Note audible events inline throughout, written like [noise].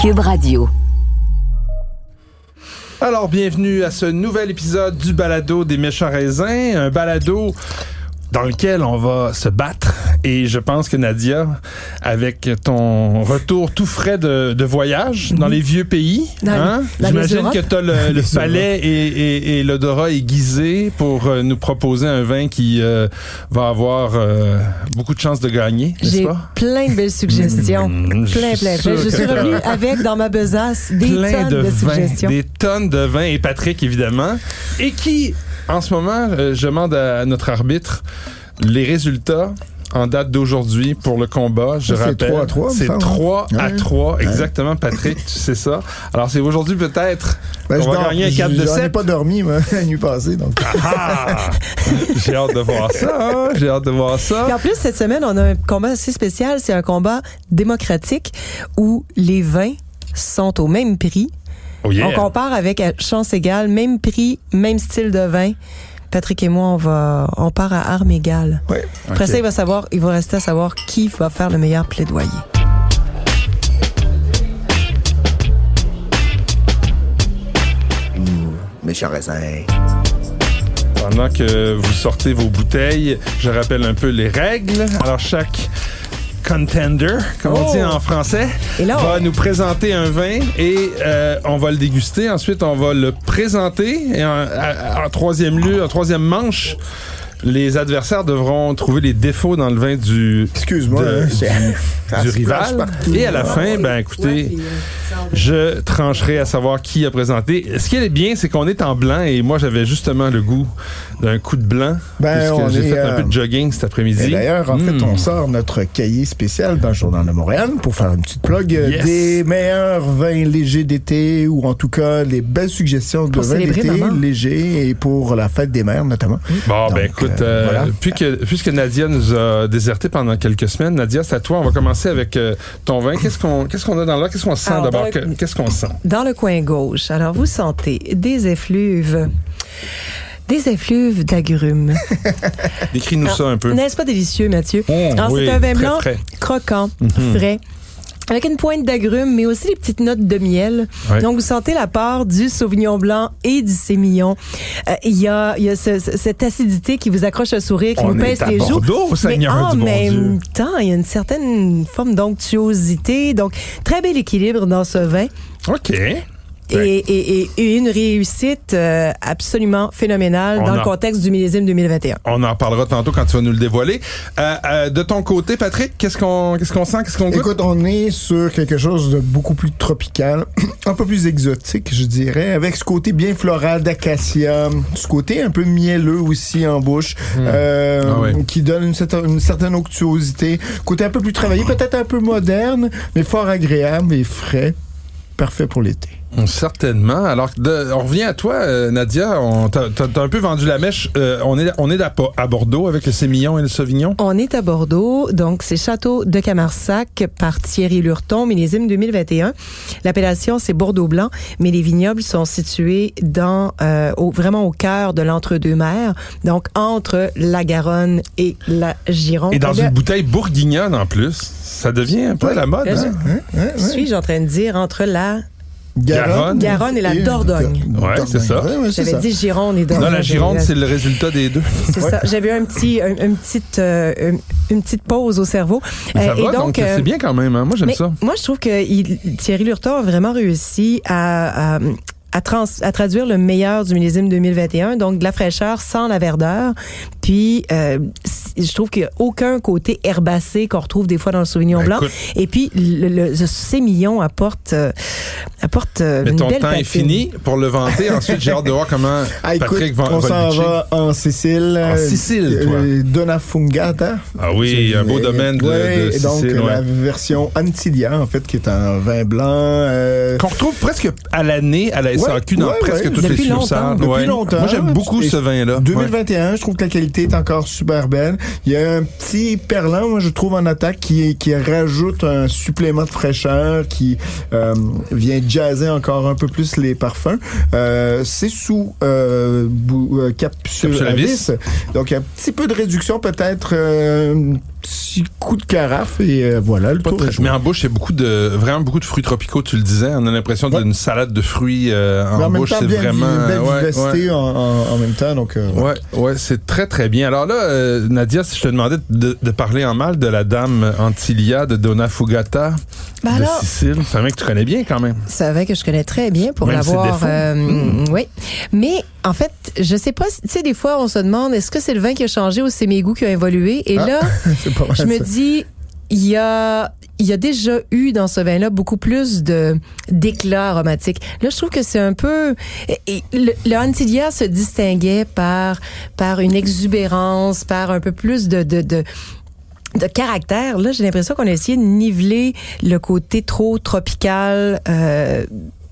Cube Radio. Alors, bienvenue à ce nouvel épisode du balado des méchants raisins, un balado dans lequel on va se battre. Et je pense que Nadia, avec ton retour tout frais de, de voyage dans les vieux pays, hein, j'imagine que tu as le, le [laughs] palais et, et, et l'odorat aiguisé pour euh, nous proposer un vin qui euh, va avoir euh, beaucoup de chances de gagner, n'est-ce J'ai pas? plein de belles suggestions. Mmh, [laughs] je plein, suis plein, plein. Je suis revenue avec dans ma besace des plein tonnes de, de, vin, suggestions. des tonnes de vin et Patrick évidemment, et qui en ce moment, euh, je demande à notre arbitre les résultats en date d'aujourd'hui pour le combat. Je C'est rappelle, 3 à 3, me c'est semble. 3 à Ouais. 3, exactement Patrick, tu sais ça. Alors c'est aujourd'hui peut-être Ben, qu'on je va dors- gagner un 4 de J'en ai 7. pas dormi, moi, [laughs] la nuit passée. Donc. Ah! [laughs] J'ai hâte de voir ça, hein? j'ai hâte de voir ça. en plus, cette semaine, on a un combat assez spécial. C'est un combat démocratique où les vins sont au même prix. Oh yeah. On compare avec à chance égale, même prix, même style de vin. Patrick et moi, on va, on part à armes égales. Ouais. Après ça, il va savoir, il va rester à savoir qui va faire le meilleur plaidoyer. Méchant raisin. Pendant que vous sortez vos bouteilles, je rappelle un peu les règles. Alors, chaque contender, comme on Oh. dit en français, Et là, va nous présenter un vin et euh, on va le déguster. Ensuite, on va le présenter. Et en troisième lieu, en troisième manche, les adversaires devront trouver les défauts dans le vin du, Excuse-moi. de- hein, du rival. partout. Et à la fin, ben écoutez, je trancherai à savoir qui a présenté. Ce qui est bien, c'est qu'on est en blanc et moi j'avais justement le goût d'un coup de blanc. Ben, puisque on j'ai est, fait un euh, peu de jogging cet Et après-midi. d'ailleurs, en fait, on sort notre cahier spécial dans le Journal de Montréal pour faire une petite plug euh, Yes. des meilleurs vins légers d'été ou en tout cas les belles suggestions de Pour vins d'été maman. légers et pour la fête des mères notamment. Bon, Donc, ben écoute, euh, euh, voilà. puisque, puisque Nadia nous a déserté pendant quelques semaines, Nadia, c'est à toi. On va commencer avec euh, ton vin. Qu'est-ce qu'on qu'est-ce qu'on a dans là? Qu'est-ce qu'on sent d'abord? dans le- Que- Qu'est-ce qu'on sent? Dans le coin gauche, alors vous sentez des effluves. Des effluves d'agrumes. [laughs] Décris-nous ça un peu. N'est-ce pas délicieux, Mathieu? Oh, Alors, oui, c'est un vin très blanc frais. croquant, Mhm. frais. Avec une pointe d'agrumes, mais aussi des petites notes de miel. Ouais. Donc, vous sentez la part du Sauvignon blanc et du Sémillon. Euh, Il y a, y a ce- ce- cette acidité qui vous accroche le sourire, qui On vous pèse les joues. Mais en du même temps, il y a une certaine forme d'onctuosité. Donc, très bel équilibre dans ce vin. OK. Et, et- et- une réussite euh, absolument phénoménale On dans le contexte du millésime 2021. On en parlera tantôt quand tu vas nous le dévoiler. Euh, euh, de ton côté, Patrick, qu'est-ce qu'on qu'est-ce qu'on sent? Qu'est-ce qu'on goûte? Écoute, on est sur quelque chose de beaucoup plus tropical, [clears throat] un peu plus exotique, je dirais, avec ce côté bien floral d'acacia, ce côté un peu mielleux aussi en bouche, euh, Ah ouais. qui donne une certaine, une certaine onctuosité, côté un peu plus travaillé, peut-être un peu moderne, mais fort agréable et frais, parfait pour l'été. Certainement. Alors, de- on revient à toi, euh, Nadia. T'as- t'as un peu vendu la mèche. Euh, on est on est à, à Bordeaux avec le Sémillon et le Sauvignon? On est à Bordeaux, donc c'est Château de Camarsac par Thierry Lurton, millésime 2021. L'appellation c'est Bordeaux blanc, mais les vignobles sont situés dans euh, au, vraiment au cœur de l'entre-deux-mers, donc entre la Garonne et la Gironde. Et dans une bouteille bourguignonne en plus. Ça devient un peu Oui. la mode. Hein? Hein, hein, hein? Suis-je en train de dire entre la Garonne. Garonne et la Dordogne. Ouais, c'est ça. Ouais, J'avais ça. dit Gironde et Dordogne. Non, la Gironde, c'est le résultat des deux. C'est ça. J'avais un petit, un- une petite, euh, une, petite pause au cerveau. Mais ça Euh, va, donc, euh, c'est bien quand même. hein. Moi, j'aime ça. Moi, je trouve que il- Thierry Lurton a vraiment réussi à, à, à, trans- à traduire le meilleur du millésime 2021, donc de la fraîcheur sans la verdeur. Puis, euh, je trouve qu'il n'y a aucun côté herbacé qu'on retrouve des fois dans le Sauvignon Ben, blanc. écoute. Et puis, le, le, ce sémillon apporte, euh, apporte euh, Mais une ton belle temps est fini pour le vanter. Ensuite, j'ai hâte de voir comment [laughs] Ah, écoute, Patrick va, on s'en va en Sicile. En Sicile, toi. euh, Donna Fungata. Ah oui, un beau domaine de, ouais, de et donc, ouais. la version Antilia, en fait, qui est un vin blanc. euh, Qu'on retrouve presque à l'année à la SAQ dans ouais, presque ouais. toutes Depuis les succursales. Depuis longtemps. Moi, j'aime beaucoup Et ce vin-là. Ouais. 2021, je trouve que la qualité est encore super belle. Il y a un petit perlant, moi, je trouve, en attaque qui, qui rajoute un supplément de fraîcheur qui euh, vient jazzer encore un peu plus les parfums. Euh, c'est sous euh, euh, capsule Capsule à vis. Donc, il y a un petit peu de réduction, peut-être euh, petit coup de carafe et euh, voilà, le Pas tour très- est joué. mais en bouche, il y a beaucoup de, vraiment beaucoup de fruits tropicaux, tu le disais. On a l'impression Ouais. d'une salade de fruits euh, en, bouche. C'est vraiment. une belle ouais, vivacité ouais. En, en- en même temps. Donc, euh, Ouais, ouais, c'est très très bien. Alors là, euh, Nadia, si je te demandais de, de parler en mal de la dame Antilia de Donna Fugata Ben de alors- Sicile, c'est un mec que tu connais bien quand même. C'est vrai que je connais très bien pour l'avoir. euh, Oui. Mais en fait, je sais pas. si- Tu sais, des fois, on se demande est-ce que c'est le vin qui a changé ou c'est mes goûts qui ont évolué? Et Ah, là, [laughs] je me dis, il y a, il y a déjà eu dans ce vin-là beaucoup plus de d'éclat aromatique. Là, je trouve que c'est un peu. et le, le Antilia se distinguait par par une exubérance, par un peu plus de de, de de caractère. Là, j'ai l'impression qu'on a essayé de niveler le côté trop tropical euh,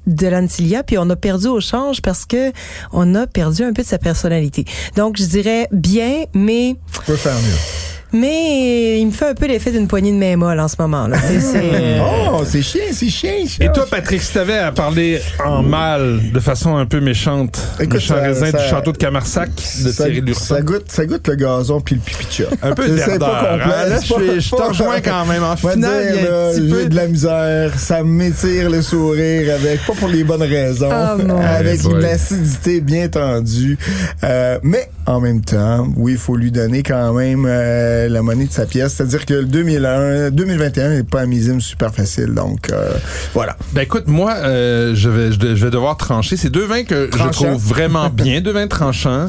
de l'Antilia, puis on a perdu au change parce que on a perdu un peu de sa personnalité. Donc, je dirais bien, mais mieux. Mais il me fait un peu l'effet d'une poignée de main molle en ce moment. Là. C'est- c'est- Oh, c'est chien, c'est chien. ça. Et toi, Patrick, si t'avais à parler en mal, de façon un peu méchante, Écoute, méchant ça- raisin ça- du château de Camarsac de ça, Thierry ça goûte, ça goûte le gazon puis le pipi de chat. Un peu complet, hein? Là, je, je te pas- rejoins quand même. En finale, dire, là, petit j'ai peu de la misère, ça m'étire le sourire avec, pas pour les bonnes raisons, Ah, avec une acidité bien tendue. Euh, mais en même temps, oui, il faut lui donner quand même euh, la monnaie de sa pièce. C'est-à-dire que le 2001, 2021 n'est pas un millésime super facile. Donc, euh, voilà. Ben écoute, moi, euh, je, vais, je, vais devoir trancher. C'est deux vins que Tranchant. je trouve vraiment [laughs] bien, deux vins tranchants.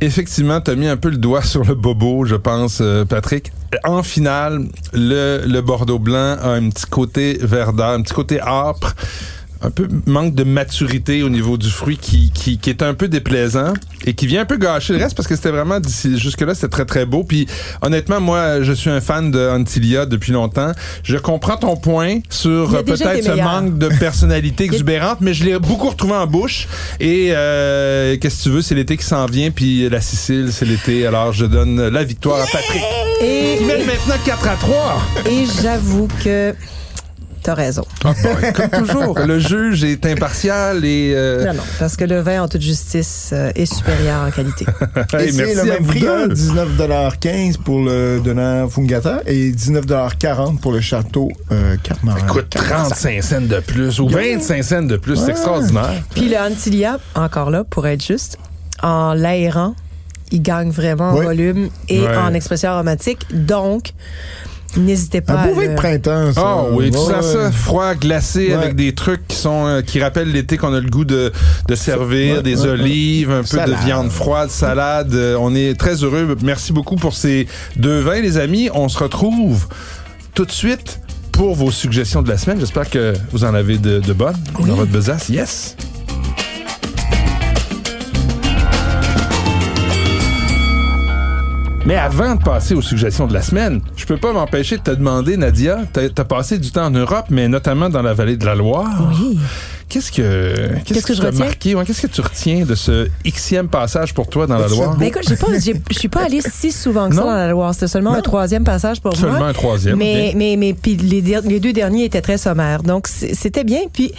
Effectivement, tu as mis un peu le doigt sur le bobo, je pense, euh, Patrick. En finale, le, le Bordeaux blanc a un petit côté verdeur, un petit côté âpre. Un peu manque de maturité au niveau du fruit qui, qui, qui est un peu déplaisant et qui vient un peu gâcher le reste parce que c'était vraiment jusque-là c'était très très beau. Puis honnêtement, moi je suis un fan de Antilia depuis longtemps. Je comprends ton point sur euh, peut-être ce manque de personnalité exubérante, mais je l'ai beaucoup retrouvé en bouche. Et euh, qu'est-ce que tu veux, c'est l'été qui s'en vient, puis la Sicile, c'est l'été. Alors je donne la victoire à Patrick. Et, Qui mène maintenant 4 à 3. et j'avoue que t'as raison. Ah, bon, comme toujours, [laughs] le juge est impartial et... euh, Non, non, parce que le vin en toute justice euh, est supérieur en qualité. [laughs] hey, Et c'est merci le même prix, hein, deux. 19,15 pour le Donnant Fungata et 19,40 pour le château euh, Carmaran. Écoute, 35 cents de plus ou 25 cents de plus, c'est extraordinaire. Puis le Antilia, encore là, pour être juste, en l'aérant, il gagne vraiment en Oui. volume et Ouais. en expression aromatique. Donc, n'hésitez pas Un beau à vin de printemps, ça. Ah oui, tu Ouais, sens ça, froid, glacé, Ouais. avec des trucs qui sont euh, qui rappellent l'été qu'on a le goût de, de servir, Ouais, des ouais, olives, un peu Salade. de viande froide, salade. Euh, on est très heureux. Merci beaucoup pour ces deux vins, les amis. On se retrouve tout de suite pour vos suggestions de la semaine. J'espère que vous en avez de, de bonnes dans votre besace. Yes! Mais avant de passer aux suggestions de la semaine, je peux pas m'empêcher de te demander, Nadia, t'as as passé du temps en Europe, mais notamment dans la vallée de la Loire. Oui. Qu'est-ce que Qu'est-ce que je retiens? marqué? Ouais, Qu'est-ce que tu retiens de ce xème passage pour toi dans la Loire? Ben écoute, j'ai pas, je suis pas allée si souvent que ça dans la Loire. C'était seulement Non? un troisième passage pour Seulement moi. un troisième. Mais, mais, mais, puis les, les deux derniers étaient très sommaires. Donc, c'était bien. Puis,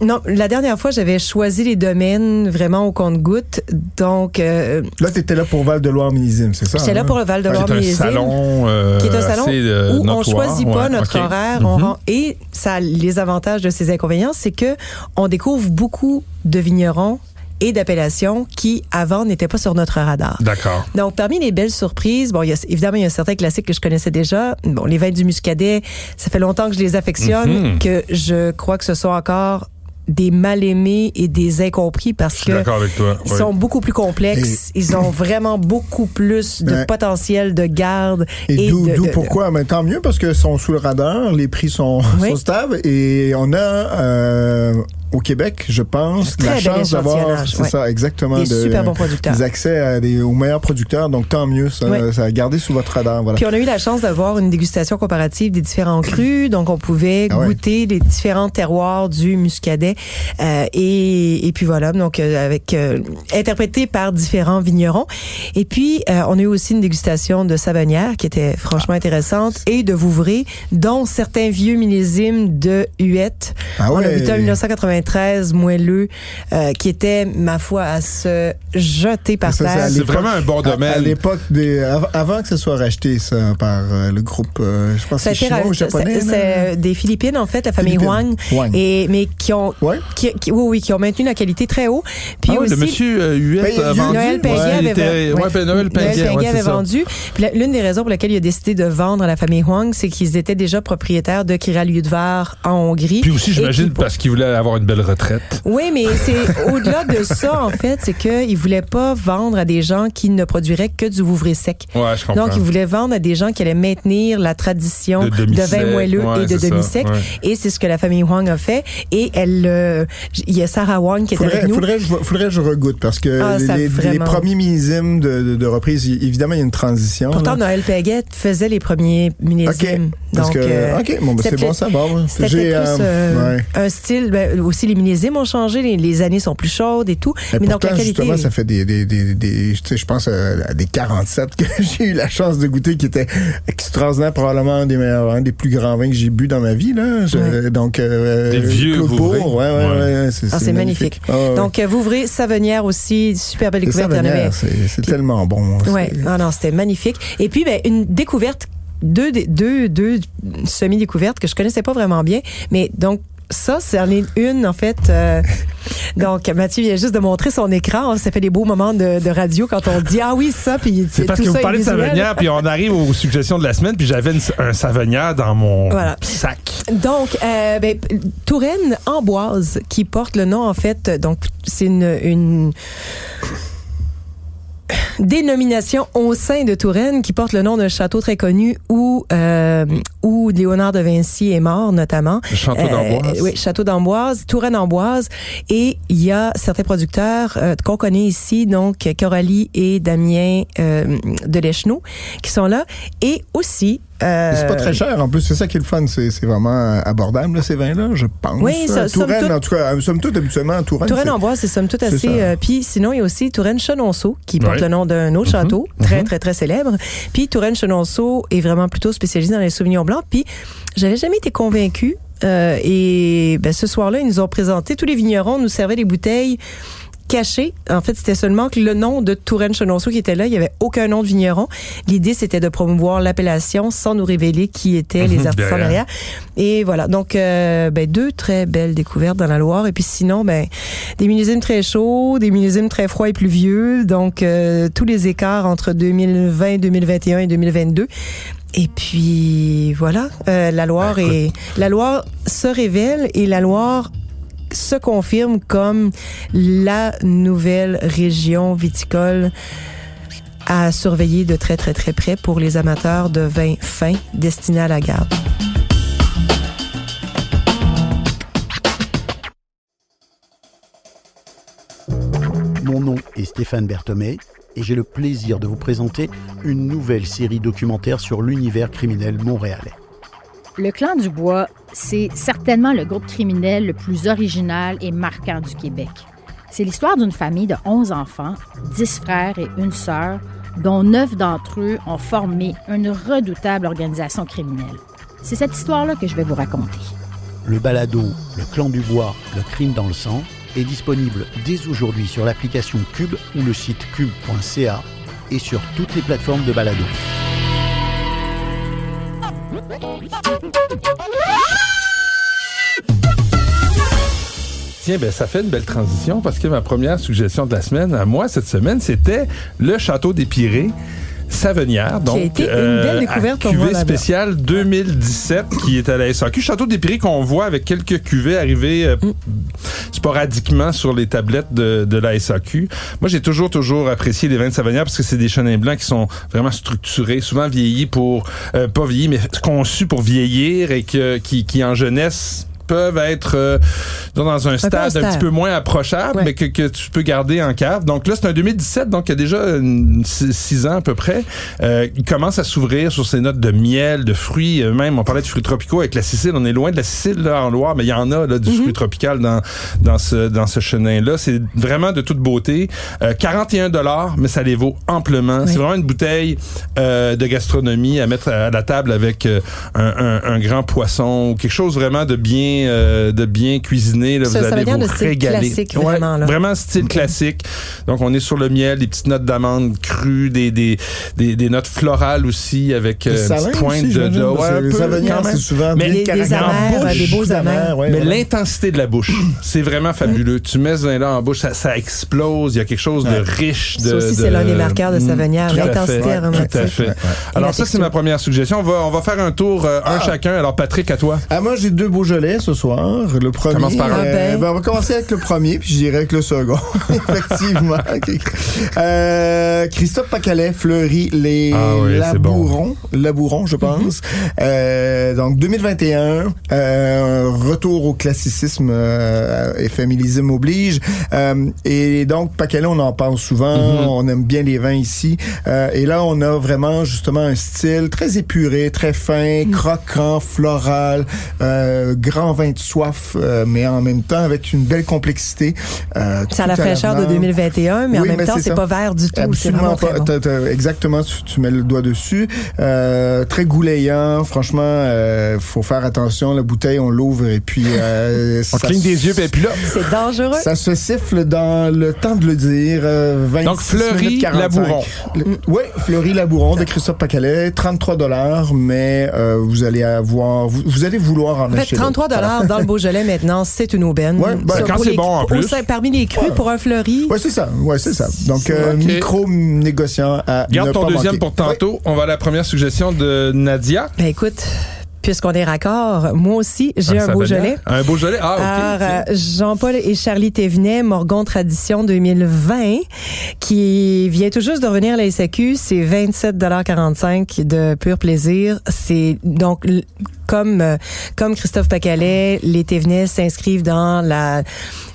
non, la dernière fois, j'avais choisi les domaines vraiment au compte-goutte. Donc, euh, Là, t'étais là pour Val-de-Loire millésime, c'est ça? j'étais là hein? pour le Val de C'est Loire un millésime. salon, euh, qui est un salon euh, où on choisit pas Ouais, notre horaire. on Mhm. rend- et ça, les avantages de ces inconvénients, c'est que on découvre beaucoup de vignerons et d'appellations qui avant n'étaient pas sur notre radar. D'accord. Donc, parmi les belles surprises, bon, il y a, évidemment, il y a certains classiques que je connaissais déjà. Bon, les vins du Muscadet, ça fait longtemps que je les affectionne, Mhm. que je crois que ce sont encore des mal-aimés et des incompris parce que d'accord avec toi. ils oui. sont beaucoup plus complexes. Ils ont vraiment beaucoup plus de potentiel de garde. Et, Et d'où de- pourquoi? Mais tant mieux parce qu'ils sont sous le radar, les prix sont, [laughs] Oui. sont stables et on a euh, au Québec, je pense, la chance d'avoir, c'est ouais. ça, exactement, Des de- super bons producteurs. des accès à des, aux meilleurs producteurs. Donc tant mieux, ça, Oui. ça a gardé sous votre radar. Voilà. Puis on a eu la chance d'avoir une dégustation comparative des différents crus, donc on pouvait Ah ouais. goûter les différents terroirs du muscadet euh, et, et puis voilà, donc euh, avec euh, interprété par différents vignerons. Et puis euh, on a eu aussi une dégustation de Savonnière qui était franchement intéressante et de Vouvray, dont certains vieux millésimes de Huette. Ah On a ouais. goûté en 1990 93 moelleux euh, qui était, ma foi, à se jeter par Ça, à terre. C'est vraiment un bon À, à domaine. l'époque des, av- avant que ce soit racheté ça par euh, le groupe, euh, je pense que chinois ou japonais. c'est- c'est des Philippines, en fait, la famille. Huang. Huang. Et, mais qui ont, Ouais. qui, qui- oui, oui, qui ont maintenu la qualité très haut. Puis Ah oui, aussi, le monsieur euh, Huette Ben, a Yu- vendu. Noël Ouais, il avait, était- ouais. ouais, ben, Noël Noël ouais, Péguet c'est avait vendu. Puis la- l'une des raisons pour lesquelles il a décidé de vendre à la famille Huang, c'est qu'ils étaient déjà propriétaires de Kiraliudvar en Hongrie. Puis aussi, j'imagine, qui- parce qu'il voulait avoir une belle retraite. Oui, mais c'est [laughs] au-delà de ça, en fait, c'est qu'il voulait pas vendre à des gens qui ne produiraient que du vouvray sec. Ouais, je comprends. Donc, il voulait vendre à des gens qui allaient maintenir la tradition De de, vin moelleux ouais, et de ça, demi-sec. ouais. Et c'est ce que la famille Huang a fait. Et elle, euh, il y a Sarah Huang qui est Faudrait, avec nous. faudrait, que je- faudrait que je regoute parce que Ah, ça, les, premiers millésimes de, de, de reprise, évidemment, il y a une transition. Pourtant, là. Noël Péguet faisait les premiers millésimes. OK. Parce Donc, que, euh, OK, bon, ben, c'est c'était bon à savoir. C'était J'ai, peut-être plus euh, euh, ouais. un style. Ben, aussi, les millésimes ont changé. Les, les années sont plus chaudes et tout. Mais mais donc, pourtant, la qualité? justement, ça fait des, des, des, des- tu sais, je pense euh, à des 47 que [laughs] j'ai eu la chance de goûter qui étaient extraordinaires, probablement un des meilleurs, un des plus grands vins que j'ai bu dans ma vie, là. Je- Donc, euh, Des vieux Claude. Bourg, ouais, ouais, Ouais. ouais, c'est, Ah, magnifique. Ah, ouais. Donc, euh, vous ouvrez Savenière aussi, super belle découverte. C'est, tellement bon. Ouais, C'est- non, non, c'était magnifique. Et puis, ben, une découverte, deux, deux, deux semi-découvertes que je connaissais pas vraiment bien, mais donc, ça, c'en est une, en fait. euh, [laughs] donc, Mathieu vient juste de montrer son écran. Ça fait des beaux moments de, de radio quand on dit Ah oui, ça, puis C'est parce tout que vous parlez de. Savonnière, puis on arrive aux suggestions de la semaine, puis j'avais un Savonnière dans mon Voilà. sac. Donc, euh, ben, Touraine Amboise, qui porte le nom, en fait, donc, c'est une, une dénomination au sein de Touraine qui porte le nom d'un château très connu où, euh, où Léonard de Vinci est mort, notamment. Le château Euh, d'Amboise. oui, château d'Amboise, Touraine Amboise. Et il y a certains producteurs euh, qu'on connaît ici, donc Coralie et Damien euh, de qui sont là. Et aussi... euh, C'est pas très cher. En plus, c'est ça qui est le fun. C'est, vraiment abordable, là, ces vins-là, je pense. Oui, ça- somme Touraine, toute- en tout cas, euh, somme toute, habituellement, Touraine. Touraine c'est- Amboise, c'est somme toute assez. euh, puis sinon, il y a aussi Touraine Chenonceau, qui porte le nom d'un autre château, très, très, très célèbre. Puis Touraine Chenonceau est vraiment plutôt spécialisé dans les souvenirs blancs. Puis j'avais jamais été convaincue. euh, et ben, ce soir-là, ils nous ont présenté, tous les vignerons nous servaient des bouteilles cachées. En fait, c'était seulement que le nom de Touraine Chenonceau qui était là. Il n'y avait aucun nom de vigneron. L'idée, c'était de promouvoir l'appellation sans nous révéler qui étaient les [laughs] artisans derrière. derrière. Et voilà. Donc, euh, ben, deux très belles découvertes dans la Loire. Et puis sinon, ben, des millésimes très chauds, des millésimes très froids et pluvieux. Donc, euh, tous les écarts entre 2020, 2021 et 2022. Et puis voilà, euh, la Loire Ben, est la Loire se révèle et la Loire se confirme comme la nouvelle région viticole à surveiller de très très très près pour les amateurs de vins fins destinés à la garde. Mon nom est Stéphane Berthomé et j'ai le plaisir de vous présenter une nouvelle série documentaire sur l'univers criminel montréalais. Le clan du Bois, c'est certainement le groupe criminel le plus original et marquant du Québec. C'est l'histoire d'une famille de 11 enfants, 10 frères et une sœur, dont 9 d'entre eux ont formé une redoutable organisation criminelle. C'est cette histoire-là que je vais vous raconter. Le balado Le clan du bois, le crime dans le sang est disponible dès aujourd'hui sur l'application Cube ou le site cube.ca et sur toutes les plateformes de balado. Tiens, ben ça fait une belle transition parce que ma première suggestion de la semaine à moi cette semaine, c'était le château des Pirées. Savenière, donc euh, été une belle découverte à pour moi cuvée spéciale 2017 qui est à la SAQ. Château des Pirées qu'on voit avec quelques cuvées arriver euh, Mm. sporadiquement sur les tablettes de, de la SAQ. Moi, j'ai toujours, toujours apprécié les vins de Savenière parce que c'est des chenins blancs qui sont vraiment structurés, souvent vieillis pour, euh, pas vieillis, mais conçus pour vieillir et que, qui, qui en jeunesse peuvent être euh, dans un stade un, petit peu moins approchable, Ouais. mais que, que tu peux garder en cave. Donc là, c'est un 2017, donc il y a déjà six ans à peu près. Euh, il commence à s'ouvrir sur ces notes de miel, de fruits, euh, même on parlait de fruits tropicaux avec la Sicile. On est loin de la Sicile là, en Loire, mais il y en a là, du fruit tropical dans, dans ce, dans ce chenin-là. C'est vraiment de toute beauté. Euh, 41 dollars, mais ça les vaut amplement. Oui. C'est vraiment une bouteille euh, de gastronomie à mettre à la table avec euh, un, un- un grand poisson ou quelque chose vraiment de bien euh, de bien cuisiner. Là, Ça, vous ça allez veut dire vous de régaler. classique, vraiment, là. vraiment style classique. Donc on est sur le miel, des petites notes d'amande crues, des, des, des, des notes florales aussi avec euh, une petite pointe aussi, de, de- ouais, un les peu, quand même. c'est souvent Mais des- des des beaux ouais, Mais voilà. l'intensité de la bouche, c'est vraiment fabuleux. Tu mets ce vin-là en bouche, ça, ça explose. Il y a quelque chose de riche. De, Ça aussi, de- c'est l'un des marqueurs de Mm, Savonnière, tout à l'intensité aromatique. Tout à fait. Alors ça, c'est ma première suggestion. On va, on va faire un tour, euh, un chacun. Alors Patrick, à toi. Ah, moi, j'ai deux Beaujolais ce soir. Le premier. Commence par un. Ah, ben. on va commencer avec le premier, puis je dirais avec le second. [laughs] Effectivement. [laughs] Euh, Christophe Pacalet fleurit les Ah oui, c'est bon. Labourons. Labourons, je pense. Euh, donc, 2021, euh, retour au classicisme euh, et familisme oblige. Euh, et donc, Pacalet, on en parle souvent. Mhm. On aime bien les vins ici. Euh, et là, on a vraiment justement un style très épuré, très fin, croquant, floral, euh, grand vin de soif, euh, mais en même temps avec une belle complexité. Euh, C'est à la fraîcheur de l'avenant. 2021, mais en même mais temps, c'est pas vert du tout. C'est Absolument vraiment pas. exactement, tu, tu mets le doigt dessus. Euh, très goulayant. Franchement, euh, faut faire attention. La bouteille, on l'ouvre et puis euh, [laughs] On ça cligne des yeux, puis puis là. C'est dangereux. Ça se siffle dans le temps de le dire. Euh, 26 Donc, Fleury minutes 45. Labouron. Oui, Fleury Labouron de Christophe Pacalet, 33 dollars, mais euh, vous allez avoir, vous, vous allez vouloir en En fait, acheter. 33 d'autres. Dollars dans le Beaujolais maintenant, c'est une aubaine. Ouais, ben, Ça, quand c'est bon, en plus. sein- parmi les crus, pour un fleuri, Ouais, c'est ça. Ouais, c'est ça. Donc, euh, Ok. micro négociant à Garde ne ton pas deuxième manquer. pour tantôt. On va à la première suggestion de Nadia. ben écoute, puisqu'on est raccord, moi aussi, j'ai Ah, un Beaujolais. Un Beaujolais? Ah, OK. Alors, euh, Jean-Paul et Charlie Thévenet, Morgon Tradition 2020, qui vient tout juste de revenir à la SAQ. C'est 27,45 de pur plaisir. C'est donc comme euh, comme Christophe Pacalet, les Thévenet s'inscrivent dans la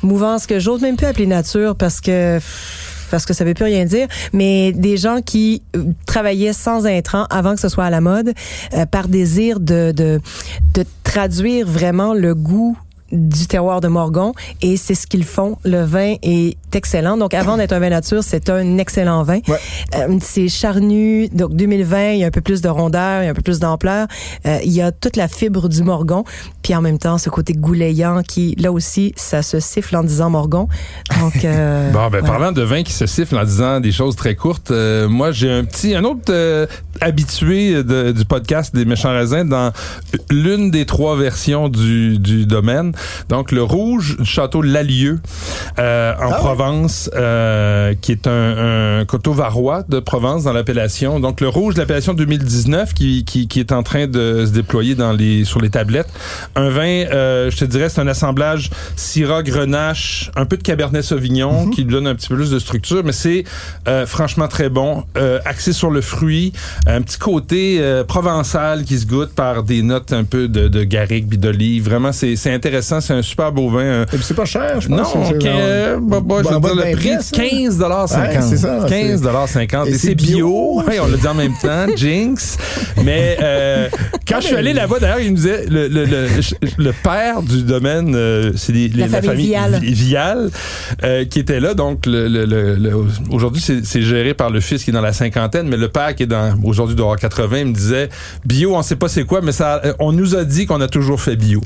mouvance que j'ose même plus appeler nature parce que parce que ça veut plus rien dire, mais des gens qui euh, travaillaient sans intrants avant que ce soit à la mode, euh, par désir de, de, de traduire vraiment le goût du terroir de Morgon et c'est ce qu'ils font. Le vin est excellent. Donc avant d'être un vin nature, c'est un excellent vin. Ouais. Euh, c'est charnu. Donc 2020, il y a un peu plus de rondeur, il y a un peu plus d'ampleur. Euh, il y a toute la fibre du Morgon, puis en même temps ce côté goulayant qui là aussi ça se siffle en disant Morgon. Donc euh, [laughs] Bon, ben, parlant de vin qui se siffle en disant des choses très courtes, euh, moi, j'ai un petit, un autre euh, habitué de- du podcast des méchants raisins dans l'une des trois versions du, du domaine. Donc, le rouge du château Lalieu, euh, en Ah ouais? Provence, euh, qui est un, un coteau varois de Provence dans l'appellation. Donc, le rouge de l'appellation 2019 qui, qui, qui est en train de se déployer dans les, sur les tablettes. Un vin, euh, je te dirais, c'est un assemblage Syrah, Grenache, un peu de Cabernet Sauvignon qui lui donne un petit peu plus de structure, mais c'est euh, franchement très bon, euh, axé sur le fruit, un petit côté euh, provençal qui se goûte par des notes un peu de, de garrigue d'olive. Vraiment, c'est c'est intéressant, c'est un super beau vin. Et puis c'est pas cher, je pense. non, bah, bah, en bas dire, de le 20 prix pièces, hein? 15 Ouais, c'est ça, 15 50 Et Et c'est bio. bio. Ouais, on l'a dit en même temps, [laughs] Jinx. Mais euh, quand je suis allé là-bas, d'ailleurs, il nous disait le, le, le, le père du domaine, euh, c'est les- les- La famille Vial. Vi- Vial, euh, qui était là. Donc, le, le, le- le- aujourd'hui, c'est c'est géré par le fils qui est dans la cinquantaine, mais le père qui est dans aujourd'hui doit avoir 80, il me disait bio, on sait pas c'est quoi, mais ça, euh, on nous a dit qu'on a toujours fait bio.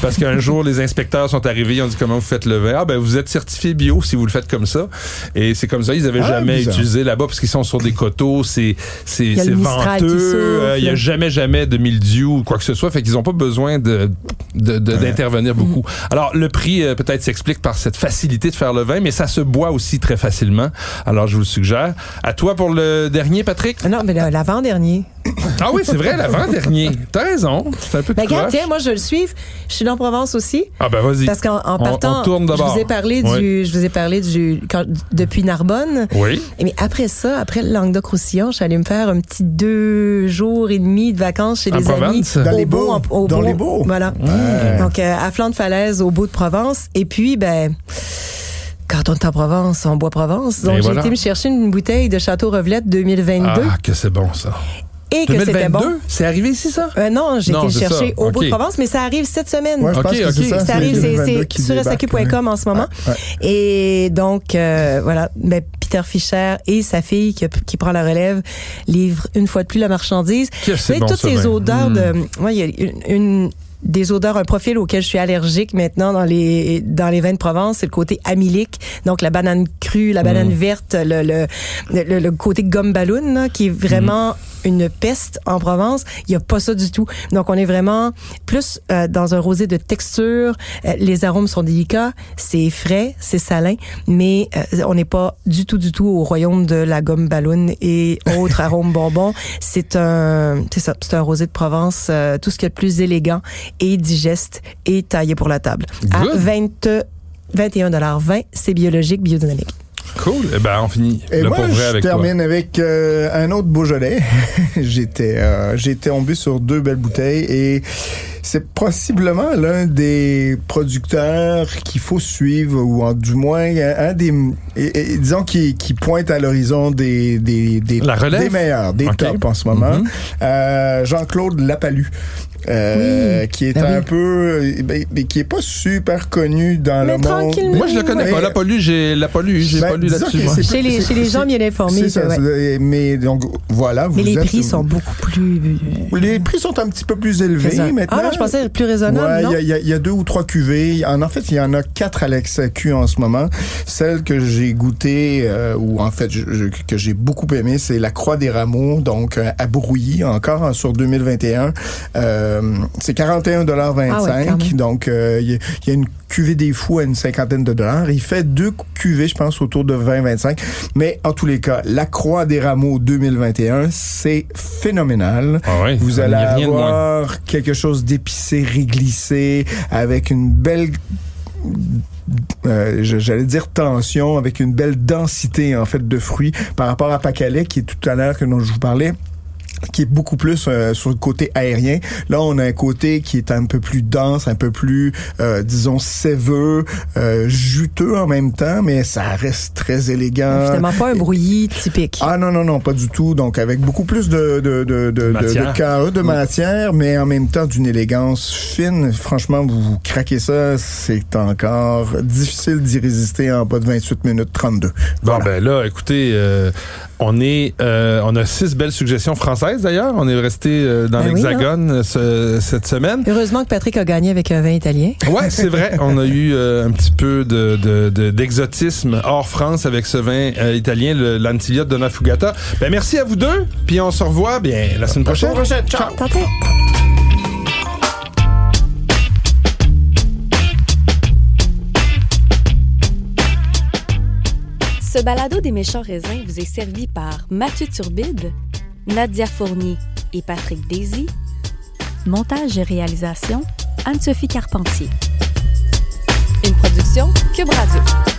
Parce qu'un [laughs] jour, les inspecteurs sont arrivés, ils ont dit comment vous faites le vin. Ah ben, vous êtes certifié bio si vous le faites comme ça. Et c'est comme ça, ils avaient Ah, jamais bizarre. utilisé là-bas parce qu'ils sont sur des coteaux, c'est c'est venteux, euh, il y a jamais jamais de mildiou ou quoi que ce soit, fait qu'ils ont pas besoin de de- de- d'intervenir beaucoup. Alors le prix euh, peut-être s'explique par cette facilité de faire le vin, mais ça se boit aussi très facilement. Alors je vous le suggère. À toi pour le dernier, Patrick? Ah Non, mais l'avant-dernier. Ah oui, c'est vrai, l'avant-dernier. [laughs] T'as raison. C'est un peu Ben, regarde, tiens, moi, je le suis. Je suis dans Provence aussi. Ah ben vas-y. Parce qu'en On- partant, on tourne je vous ai parlé du, je vous ai parlé du, quand- depuis Narbonne. Oui. Mais après ça, après le Languedoc-Roussillon, je suis allée me faire un petit deux jours et demi de vacances chez En des Provence? amis. Dans au les Beau, Beaux. au Dans Beau. les Beaux. Voilà. Ouais. Donc, euh, à flanc de falaise, au bout de Provence. Et puis, ben, quand on est en Provence, on boit Provence. Donc, j'ai voilà. été me chercher une bouteille de Château Revelette 2022 Ah, que c'est bon ça. et que c'était 2022, bon. c'est arrivé ici ça? Euh, non, j'ai été chercher ça. au bout Ok. de Provence, mais ça arrive cette semaine. Ouais, je Ok, pense que ok. c'est ça. Arrive, les c'est 2022 qui c'est sur ouais. en ce moment. Ouais. Et donc, euh, voilà, ben, Peter Fischer et sa fille qui, qui prend la relève livrent une fois de plus la marchandise. Que Vous savez, bon, toutes ce ces vin. odeurs Mm. de... Ouais, il y a une, une, des odeurs, un profil auquel je suis allergique maintenant dans les dans les vins de Provence, c'est le côté amylique, donc la banane crue, la banane verte, le le, le, le côté gomme ballon là, qui est vraiment une peste en Provence. Il y a pas ça du tout. Donc on est vraiment plus euh, dans un rosé de texture. Euh, les arômes sont délicats, c'est frais, c'est salin, mais euh, on n'est pas du tout du tout au royaume de la gomme ballon et autres [laughs] arômes bonbons. C'est un c'est ça, c'est un rosé de Provence, euh, tout ce qui est plus élégant et digeste et taillé pour la table. À Good. 20 21,20 c'est biologique, biodynamique. Cool. Eh ben, on finit Et moi, pour vrai je avec termine avec euh, un autre Beaujolais. [laughs] J'étais euh, tombé sur deux belles bouteilles et c'est possiblement l'un des producteurs qu'il faut suivre ou en, du moins un, des et- et disons qui, qui pointe à l'horizon des des des, La des meilleurs, des tops en ce moment. Mhm. Euh, Jean-Claude Lapalu. Euh, Oui. qui est Ben un oui. peu ben, mais qui est pas super connu dans Mais le monde. Moi, je le connais Mais- pas. La pas lu, j'ai la pas lu, j'ai Ben, pas lu là-dessus. Chez les, chez les gens bien informés, C'est ça, ouais. mais donc voilà, vous Mais les êtes- prix sont beaucoup plus. les prix sont un petit peu plus élevés maintenant. Ah non, je pensais être plus raisonnable, Ouais, il y a- il y, y a deux ou trois cuvées. En, en fait, il y en a quatre à l'ex-Q en ce moment. Celle que j'ai goûtée, euh, ou en fait je- je- que j'ai beaucoup aimé, c'est la Croix des Rameaux, donc euh, à Brouilly, encore hein, sur 2021. Euh, c'est 41,25 Ah ouais. Donc, euh, il y, a- il y a une cuvée des fous à une cinquantaine de dollars. Il fait deux cuvées, je pense, autour de 20-25. Mais en tous les cas, la Croix des Rameaux 2021, c'est phénoménal. Ah ouais, Vous allez avoir quelque chose d'épicé, réglissé, avec une belle euh, j'allais dire tension, avec une belle densité en fait de fruits par rapport à Pacalais qui est tout à l'heure que dont je vous parlais qui est beaucoup plus euh, sur le côté aérien. Là, on a un côté qui est un peu plus dense, un peu plus, euh, disons, séveux, euh, juteux en même temps, mais ça reste très élégant. Finalement, pas un brouillis typique. Ah non, non, non, pas du tout. Donc, avec beaucoup plus de, de, de, de, de, Matière. de de matière, mais en même temps d'une élégance fine. Franchement, vous, vous craquez ça, c'est encore difficile d'y résister en pas de 28 minutes 32. Bon, ben là, écoutez, euh, on est, euh, on a six belles suggestions françaises d'ailleurs. On est resté euh, dans Ben l'Hexagone ce- cette semaine. Heureusement que Patrick a gagné avec un vin italien. Ouais, c'est vrai. [laughs] On a eu euh, un petit peu de, de- de- d'exotisme hors France avec ce vin euh, italien, l'Antilia Donna Fugata. Ben merci à vous deux. Puis on se revoit bien la semaine prochaine. Ciao! Tantôt. Ce balado des méchants raisins vous est servi par Mathieu Turbide, Nadia Fournier et Patrick Daisy. Montage et réalisation, Anne-Sophie Carpentier. Une production Cube Radio.